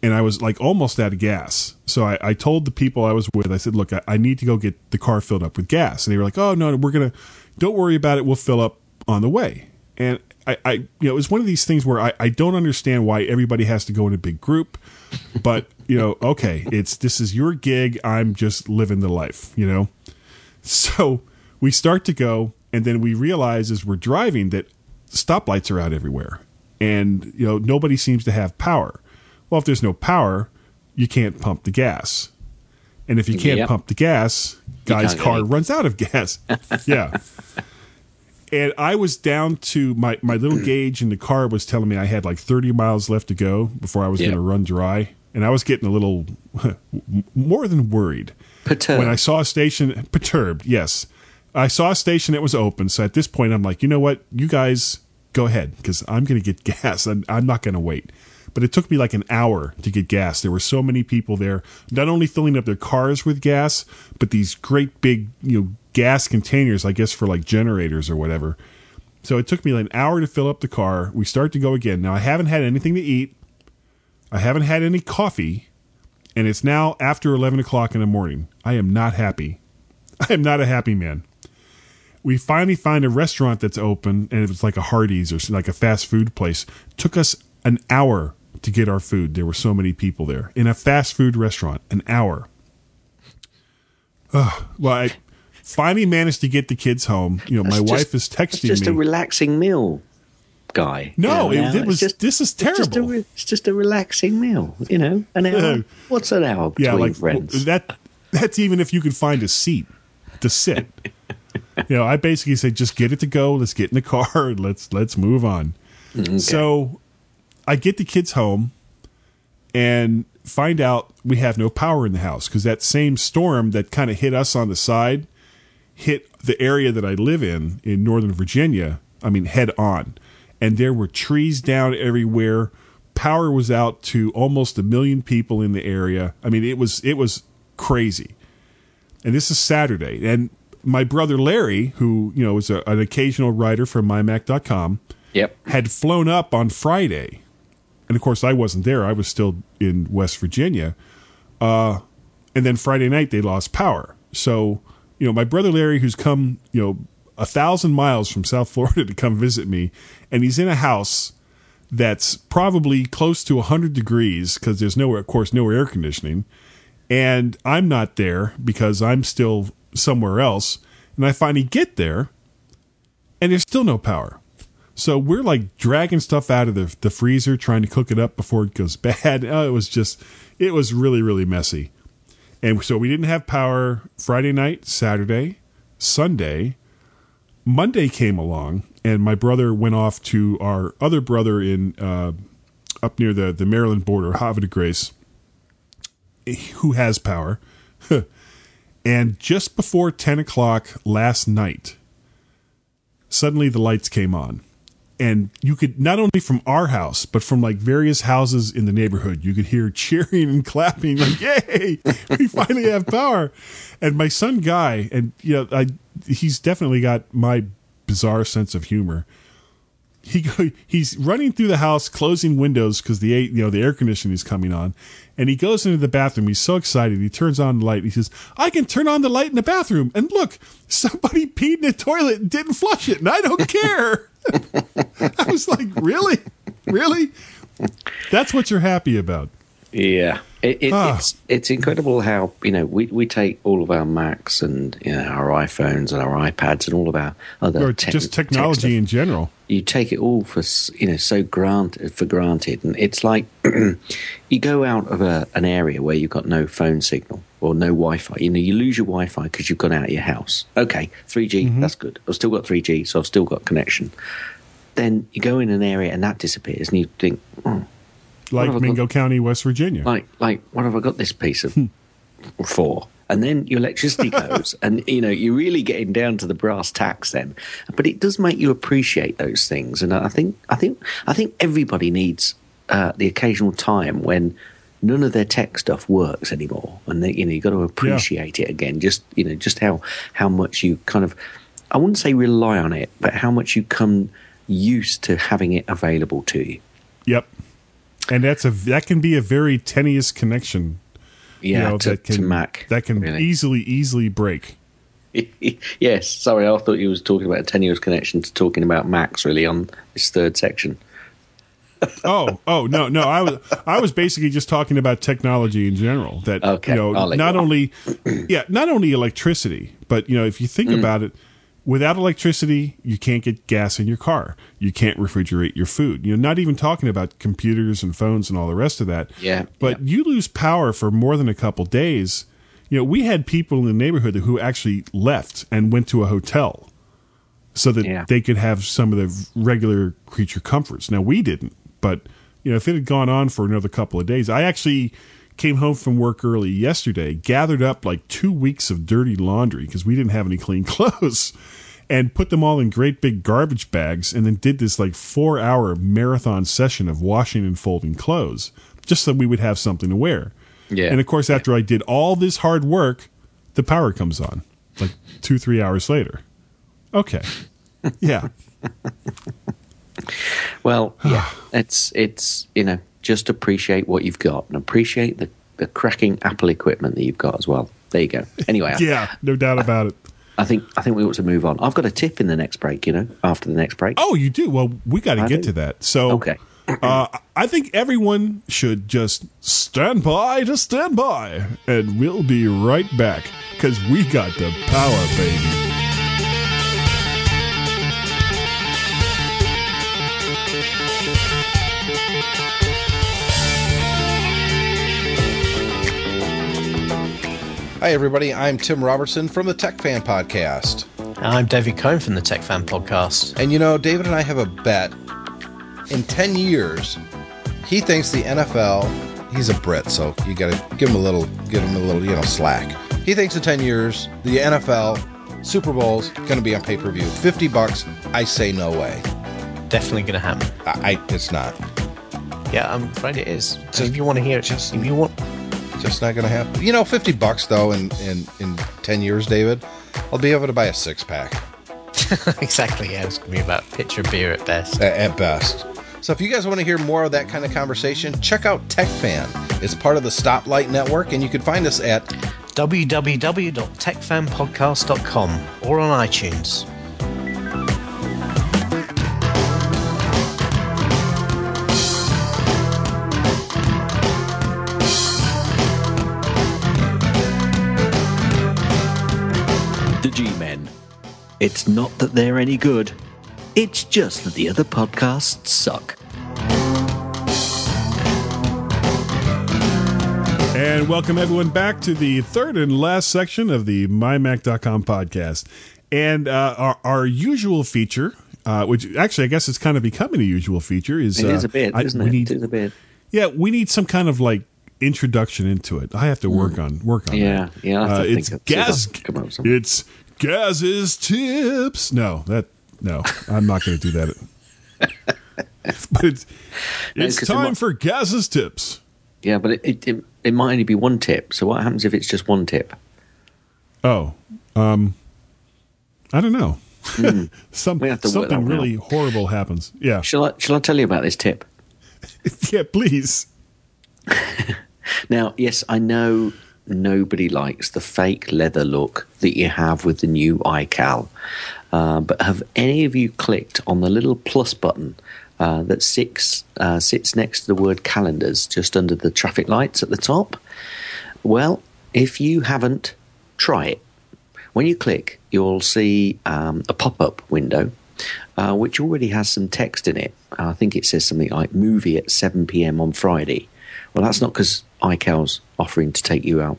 and I was like almost out of gas. So I, I told the people I was with, I said, look, I, I need to go get the car filled up with gas. And they were like, oh, no, we're going to, don't worry about it. We'll fill up on the way. And I, I, you know, it was one of these things where I, I don't understand why everybody has to go in a big group, but you know, okay, it's, this is your gig. I'm just living the life, you know? So we start to go and then we realize as we're driving that stoplights are out everywhere and, you know, nobody seems to have power. Well, if there's no power, you can't pump the gas. And if you can't Yep. pump the gas, guy's car runs out of gas. yeah. And I was down to my, my little gauge in the car was telling me I had like 30 miles left to go before I was Yep. going to run dry. And I was getting a little more than worried. Perturbed. When I saw a station, perturbed, yes. I saw a station that was open. So at this point, I'm like, you know what? You guys go ahead because I'm going to get gas. I'm, I'm not going to wait. But it took me like an hour to get gas. There were so many people there, not only filling up their cars with gas, but these great big, you know, gas containers, I guess for like generators or whatever. So it took me like an hour to fill up the car. We start to go again. Now I haven't had anything to eat. I haven't had any coffee, and it's now after eleven o'clock in the morning. I am not happy. I am not a happy man. We finally find a restaurant that's open, and it was like a Hardee's or like a fast food place. took us an hour to get our food. There were so many people there in a fast food restaurant. An hour. Ugh. well, I finally managed to get the kids home. You know, my That's wife is texting It's just me. a relaxing meal, guy. No, You know, it- it was- this is it's just a terrible. re- It's just a relaxing meal. You know, an hour. What's an hour between yeah, like friends? that. That's even if you can find a seat to sit. you know, I basically say just get it to go. Let's get in the car. Let's let's move on. Mm, so, I get the kids home and find out we have no power in the house because that same storm that kind of hit us on the side hit the area that I live in in Northern Virginia. I mean, head on, and there were trees down everywhere. Power was out to almost a million people in the area. I mean, it was it was crazy. And this is Saturday, and my brother Larry, who you know is a, an occasional writer for MyMac.com, Yep. had flown up on Friday, and of course I wasn't there. I was still in West Virginia. Uh, and then Friday night they lost power. So you know my brother Larry, who's come you know a thousand miles from South Florida to come visit me, and he's in a house that's probably close to 100 degrees because there's no, of course, no air conditioning. And I'm not there because I'm still somewhere else. And I finally get there and there's still no power. So we're like dragging stuff out of the, the freezer, trying to cook it up before it goes bad. Oh, it was just, it was really, really messy. And so we didn't have power Friday night, Saturday, Sunday. Monday came along, and my brother went off to our other brother in uh, up near the, the Maryland border, Havre de Grace, who has power. and just before 10 o'clock last night, suddenly the lights came on. And you could not only from our house, but from like various houses in the neighborhood, you could hear cheering and clapping, like, yay, we finally have power. And my son Guy, and you know, I, he's definitely got my bizarre sense of humor. He go, he's running through the house, closing windows because the you know the air conditioning is coming on, and he goes into the bathroom. He's so excited. He turns on the light. He says, "I can turn on the light in the bathroom, and look, somebody peed in the toilet and didn't flush it, and I don't care." I was like, "Really, really? That's what you're happy about?" Yeah, it, it, Ah. it's it's incredible how you know we, we take all of our Macs and you know our iPhones and our iPads and all of our other Or tech- just technology in general. you take it all for you know so granted for granted, and it's like you go out of a, an area where you've got no phone signal or no Wi-Fi. You know, you lose your Wi-Fi because you've gone out of your house. Okay, 3G, Mm-hmm. that's good. I've still got 3G, so I've still got connection. Then you go in an area and that disappears, and you think, oh, Like I got- Mingo County, West Virginia. like like what have I got this piece of for? And then your electricity goes, and you know you're really getting down to the brass tacks then. But it does make you appreciate those things, and I think I think I think everybody needs uh, the occasional time when none of their tech stuff works anymore, and they, you know you've got to appreciate it again. Just you know just how how much you kind of I wouldn't say rely on it, but how much you come used to having it available to you. Yep. And that's a that can be a very tenuous connection. you Yeah, know, to, that can to Mac that can really. easily easily break. yes, sorry, I thought you was talking about a tenuous connection to talking about Max really on this third section. oh, oh no, no. I was I was basically just talking about technology in general. That Okay, you know, not you only yeah, not only electricity, but you know, if you think Mm. about it, without electricity, you can't get gas in your car. You can't refrigerate your food. You know, not even talking about computers and phones and all the rest of that. Yeah, But you lose power for more than a couple days. You know, we had people in the neighborhood who actually left and went to a hotel so that Yeah. they could have some of the regular creature comforts. Now we didn't, but you know, if it had gone on for another couple of days, I actually came home from work early yesterday, gathered up like two weeks of dirty laundry because we didn't have any clean clothes, and put them all in great big garbage bags, and then did this like four hour marathon session of washing and folding clothes, just so we would have something to wear. Yeah. And of course, after I did all this hard work, the power comes on like two, three hours later. Okay. Yeah. Well, yeah, it's it's you know just appreciate what you've got and appreciate the the cracking Apple equipment that you've got as well. There you go. Anyway, Yeah. No doubt about it. I think I think we ought to move on. I've got a tip in the next break. You know, after the next break. Oh, you do? Well, we got to get do. to that. So, Okay. uh, I think everyone should just stand by to stand by, and we'll be right back because we got the power, baby. Hi, everybody. I'm Tim Robertson from the Tech Fan Podcast. I'm David Cohn from the Tech Fan Podcast. And you know, David and I have a bet. In 10 years, he thinks the NFL, he's a Brit, so you got to give him a little, give him a little, you know, slack. He thinks in 10 years, the NFL Super Bowl's going to be on pay per view. 50 bucks. I say no way. Definitely going to happen. I, I, it's not. Yeah, I'm afraid it is. So if you want to hear it, just if you want, Just not going to happen. You know, 50 bucks, though, in, in, in 10 years, David, I'll be able to buy a six pack exactly. Yeah, it's going to be about pitcher beer at best. at, at best. So if you guys want to hear more of that kind of conversation, check out TechFan. It's part of the Stoplight Network, and you can find us at www.techfanpodcast.com or on iTunes. It's not that they're any good. It's just that the other podcasts suck. And welcome everyone back to the third and last section of the MyMac.com podcast. And uh, our, our usual feature, uh, which actually I guess it's kind of becoming a usual feature, is It is uh, a bit, I- isn't we it? Need, it is a bit. yeah, we need some kind of like introduction into it. I have to work on work on. Yeah, that. yeah, I'll have to Uh, it's of- see if I Gaz. can come up. It's Gaz's tips. No, that no, I'm not going to do that. but it's it's it time might- for Gaz's tips. Yeah, but it, it, it, it might only be one tip. So what happens if it's just one tip? Oh, um, I don't know. Some, to work something really horrible happens. Yeah, Shall I, shall I tell you about this tip? yeah. Please. Now, yes, I know nobody likes the fake leather look that you have with the new iCal, uh, but have any of you clicked on the little plus button uh, that sits, uh, sits next to the word calendars just under the traffic lights at the top? Well, if you haven't, try it. When you click, you'll see um, a pop up window uh, which already has some text in it. I think it says something like movie at 7 pm on Friday. Well, that's not because iCal's offering to take you out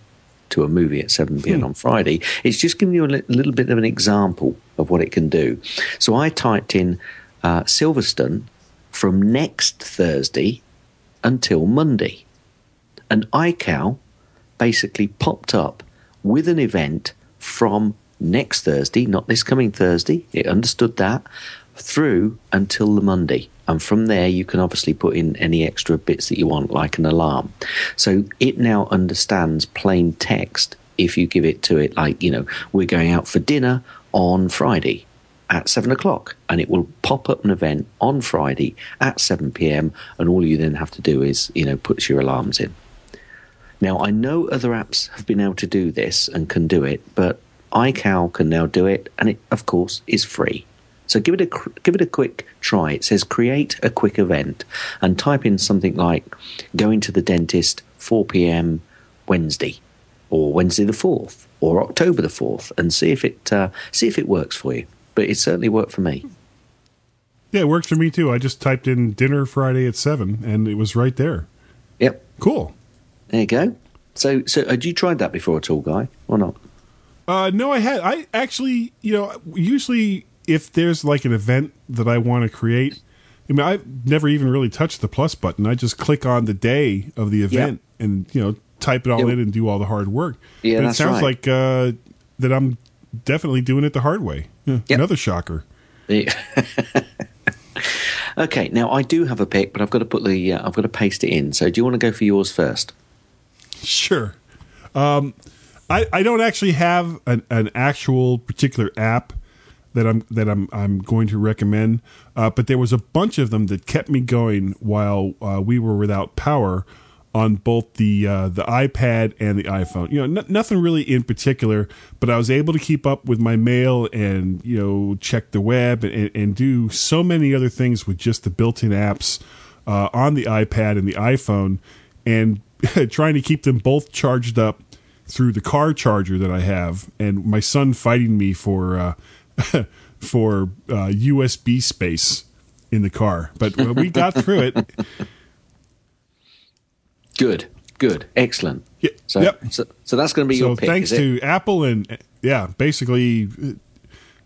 to a movie at 7 pm on Friday. It's just giving you a li- little bit of an example of what it can do. So I typed in uh, Silverstone from next Thursday until Monday. And iCal basically popped up with an event from next Thursday, not this coming Thursday. It understood that through until the Monday. And from there, you can obviously put in any extra bits that you want, like an alarm. So it now understands plain text if you give it to it, like, you know, we're going out for dinner on Friday at seven o'clock, and it will pop up an event on Friday at 7 pm. And all you then have to do is, you know, put your alarms in. Now, I know other apps have been able to do this and can do it, but iCal can now do it, and it, of course, is free. So give it a give it a quick try. It says create a quick event, and type in something like going to the dentist 4 p.m. Wednesday, or Wednesday the fourth, or October the fourth, and see if it uh, see if it works for you. But it certainly worked for me. Yeah, it worked for me too. I just typed in dinner Friday at seven, and it was right there. Yep, Cool. there you go. So, so had you tried that before at all, guy, or not? Uh, no, I had. I actually, you know, usually if there's like an event that I want to create, I mean, I've never even really touched the plus button. I just click on the day of the event and you know type it all Yeah. in and do all the hard work. Yeah, but it sounds right. like uh, that I'm definitely doing it the hard way. Yeah, Another shocker. Yeah. okay, now I do have a pick, but I've got to put the uh, I've got to paste it in. So do you want to go for yours first? Sure. Um, I I don't actually have an, an actual particular app that I'm that I'm I'm going to recommend, uh, but there was a bunch of them that kept me going while uh, we were without power on both the uh, the iPad and the iPhone. You know, n- nothing really in particular, but I was able to keep up with my mail and you know check the web and, and do so many other things with just the built-in apps uh, on the iPad and the iPhone, and trying to keep them both charged up through the car charger that I have, and my son fighting me for uh, for uh, USB space in the car. But we got through it. Good, good, excellent. Yeah, So, yep. so, so that's going to be so your pick. thanks is it? to Apple and yeah, basically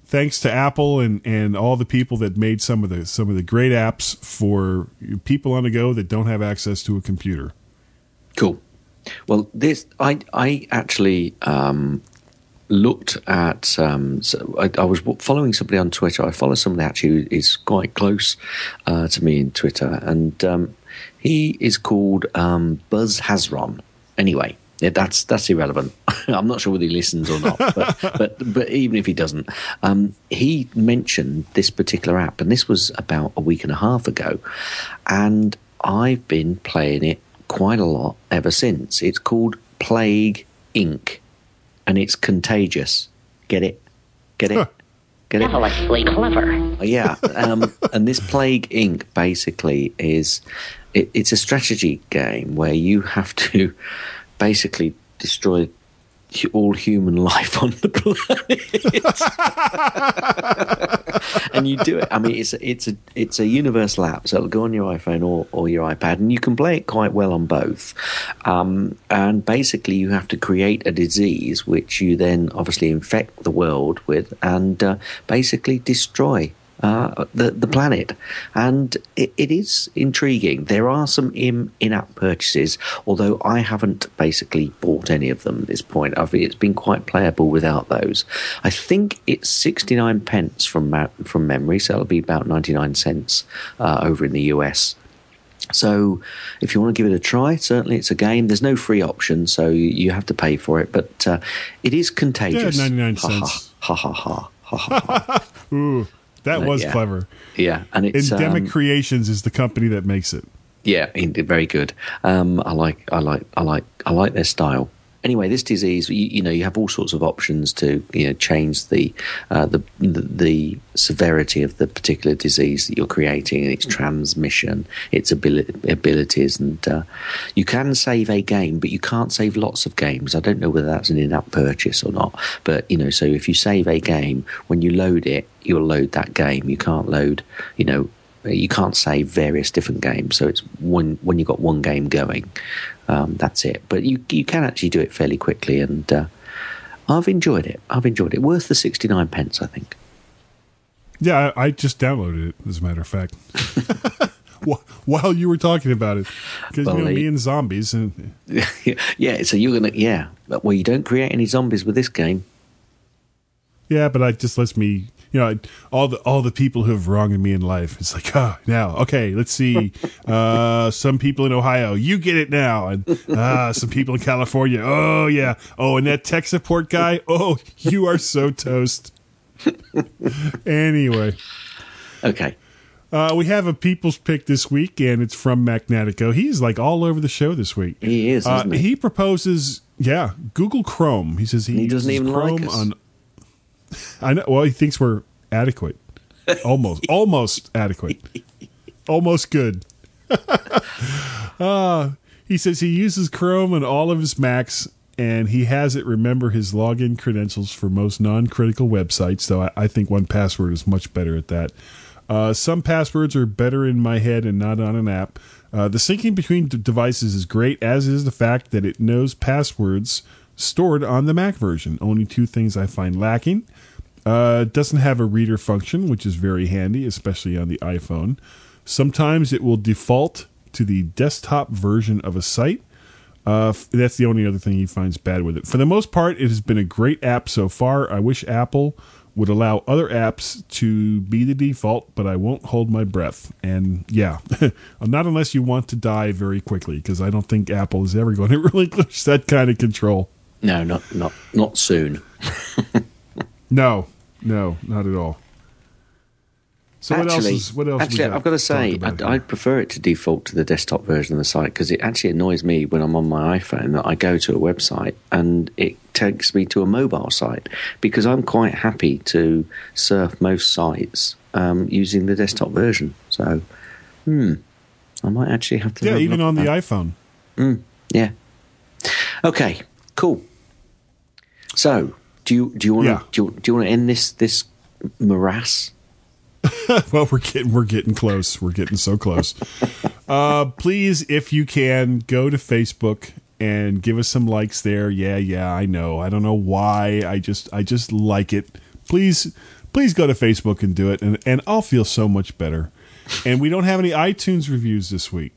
thanks to Apple and and all the people that made some of the some of the great apps for people on the go that don't have access to a computer. Cool. Well, this I I actually um, looked at. Um, so I, I was following somebody on Twitter. I follow somebody actually who is quite close uh, to me in Twitter, and um, he is called um, Buzz Hasron. Anyway. Yeah, that's that's irrelevant. I'm not sure whether he listens or not, but but, but even if he doesn't, um, he mentioned this particular app, and this was about a week and a half ago, and I've been playing it quite a lot ever since. It's called Plague Inc. and it's contagious. Get it? Get it? Get it? Deliciously clever. Yeah, um, and this Plague Inc. basically is it, it's a strategy game where you have to basically destroy hu- all human life on the planet, and you do it. I mean, it's a, it's a it's a universal app, so it'll go on your iPhone or, or your iPad, and you can play it quite well on both. Um, and basically, you have to create a disease which you then obviously infect the world with, and uh, basically destroy uh, the the planet, and it, it is intriguing. There are some in in app purchases, although I haven't basically bought any of them at this point. I've, it's been quite playable without those. I think it's sixty nine pence from from memory, so it'll be about ninety nine cents uh, over in the US. So, if you want to give it a try, certainly it's a game. There's no free option, so you, have to pay for it. But uh, it is contagious. Yeah, 99 Ha, ha, cents. Ha ha ha ha ha. ha. Ooh, that was yeah. clever. Yeah, and it's Ndemic um, Creations is the company that makes it. Yeah, very good. Um, I like, I like, I like, I like their style. Anyway, this disease, you, you know, you have all sorts of options to, you know, change the, uh, the, the the severity of the particular disease that you're creating and its transmission, its abili- abilities, and uh, you can save a game, but you can't save lots of games. I don't know whether that's an in-app purchase or not, but you know, so if you save a game, when you load it, you'll load that game. You can't load, you know, you can't save various different games. So it's one when you've got one game going, um, that's it. But you you can actually do it fairly quickly, and uh, I've enjoyed it. I've enjoyed it. Worth the sixty nine pence, I think. Yeah, I, I just downloaded it, as a matter of fact. While you were talking about it, because you know me and zombies, and yeah, so you're gonna yeah. Well, you don't create any zombies with this game. yeah, but it just lets me, you know, all the all the people who have wronged me in life. It's like, oh, now, okay, let's see. Uh, some people in Ohio, you get it now, and uh, some people in California, oh yeah, oh, and that tech support guy, oh, you are so toast. anyway. Okay. Uh, we have a people's pick this week, and it's from Magnatico. He's like all over the show this week. He is, Uh, isn't he? proposes, yeah, Google Chrome. He says he, He doesn't even like Chrome us. on. I know. Well, he thinks we're adequate, almost, almost adequate, almost good. uh, he says he uses Chrome on all of his Macs, and he has it remember his login credentials for most non-critical websites. Though I, I think 1Password is much better at that. Uh, some passwords are better in my head and not on an app. Uh, the syncing between d- devices is great, as is the fact that it knows passwords stored on the Mac version. Only two things I find lacking. Uh, doesn't have a reader function, which is very handy, especially on the iPhone. Sometimes it will default to the desktop version of a site. Uh, that's the only other thing he finds bad with it. For the most part, it has been a great app so far. I wish Apple would allow other apps to be the default, but I won't hold my breath. And yeah, not unless you want to die very quickly, because I don't think Apple is ever going to relinquish that kind of control. No, not not not soon. No, no, not at all. So what else is what else? actually, I've got to say, I'd. I'd prefer it to default to the desktop version of the site because it actually annoys me when I'm on my iPhone that I go to a website and it takes me to a mobile site because I'm quite happy to surf most sites um, using the desktop version. So, hmm, I might actually have to. yeah, even on at the that. iPhone. Mm, yeah. Okay. Cool. So, do you do you want to Yeah. do you, do you want to end this this morass? well, we're getting we're getting close. We're getting so close. uh, please, if you can, go to Facebook and give us some likes there. Yeah, yeah, I know. I don't know why. I just I just like it. Please, please go to Facebook and do it, and and I'll feel so much better. And we don't have any iTunes reviews this week.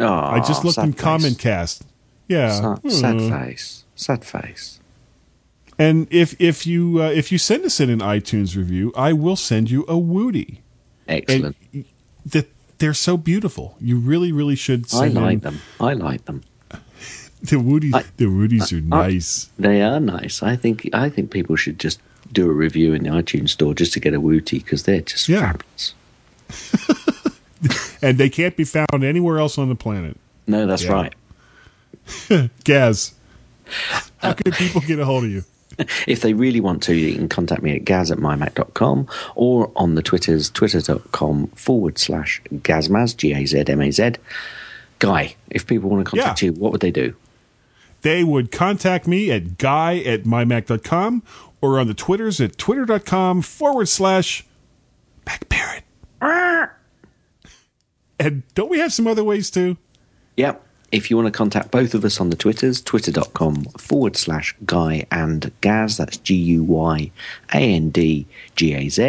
Oh, I just looked in face. Comment Cast. Yeah, Sad, sad Hmm. face. Sad face. And if if you uh, if you send us in an iTunes review, I will send you a Woody. Excellent. And that they're so beautiful. You really, really should. I like in- them. I like them. The Woodies. I- the Woodies are I- nice. They are nice. I think. I think people should just do a review in the iTunes store just to get a Woody because they're just Yeah. fabulous. and they can't be found anywhere else on the planet. No, that's Yeah. right. Gaz, how can people get a hold of you? If they really want to, you can contact me at gaz at mymac.com or on the Twitters, twitter.com forward slash gazmaz, G A Z M A Z. Guy, if people want to contact Yeah. you, what would they do? They would contact me at guy at mymac.com or on the Twitters at twitter.com forward slash MacParrot. And don't we have some other ways too? Yep. If you want to contact both of us on the Twitters, twitter.com forward slash guy and gaz, that's G U Y A N D G A Z.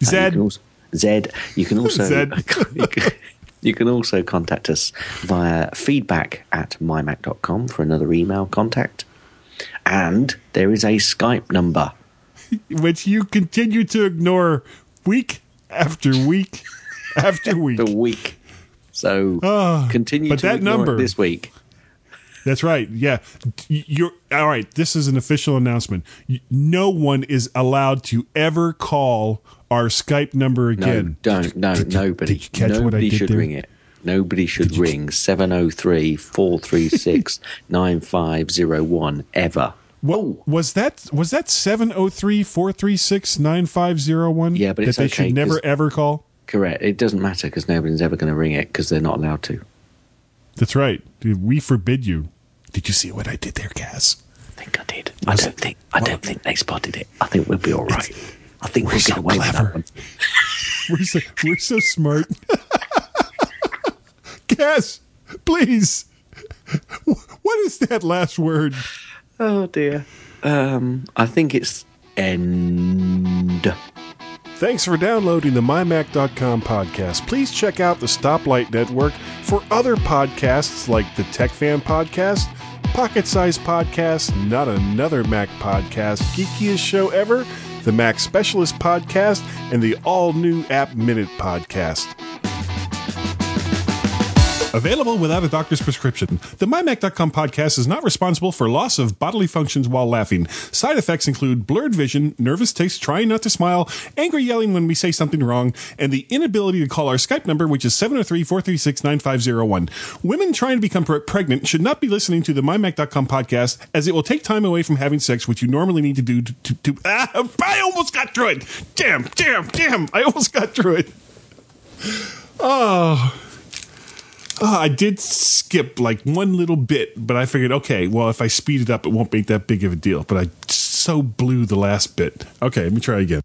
You Zed. can also- Zed. You can also. Zed. you, can, also contact us via feedback at mymac.com for another email contact. And there is a Skype number. Which you continue to ignore week after week after week. The week. So Ah, continue but to that number- this week. That's right. Yeah. You're all right. This is an official announcement. No one is allowed to ever call our Skype number No, again. don't. No, did you- nobody. did you catch what I nobody should there? ring it. Nobody should ring 703 436 9501 ever. What was that? Was that 703-436-9501? Yeah, but that they okay, should never ever call. Correct. It doesn't matter because nobody's ever going to ring it because they're not allowed to. That's right. We forbid you. Did you see what I did there, Cass? I think I did. I don't think. I don't think they spotted it. I think we'll be all right. I think we'll so get away with that one. We're so we're so smart. Cass, please. What is that last word? Oh dear. Um, I think it's end. Thanks for downloading the MyMac.com podcast. Please check out the Stoplight Network for other podcasts like the Tech Fan Podcast, Pocket Size Podcast, Not Another Mac Podcast, Geekiest Show Ever, the Mac Specialist Podcast, and the all new App Minute Podcast. Available without a doctor's prescription. The MyMac.com podcast is not responsible for loss of bodily functions while laughing. Side effects include blurred vision, nervous tics, trying not to smile, angry yelling when we say something wrong, and the inability to call our Skype number, which is 703 436 9501. Women trying to become pre- pregnant should not be listening to the MyMac.com podcast, as it will take time away from having sex, which you normally need to do to. to, to ah, I almost got through it! Damn, damn, damn! I almost got through it. Oh. Uh, I did skip like one little bit, but I figured, okay, well, if I speed it up, it won't make that big of a deal. But I so blew the last bit. Okay, let me try again.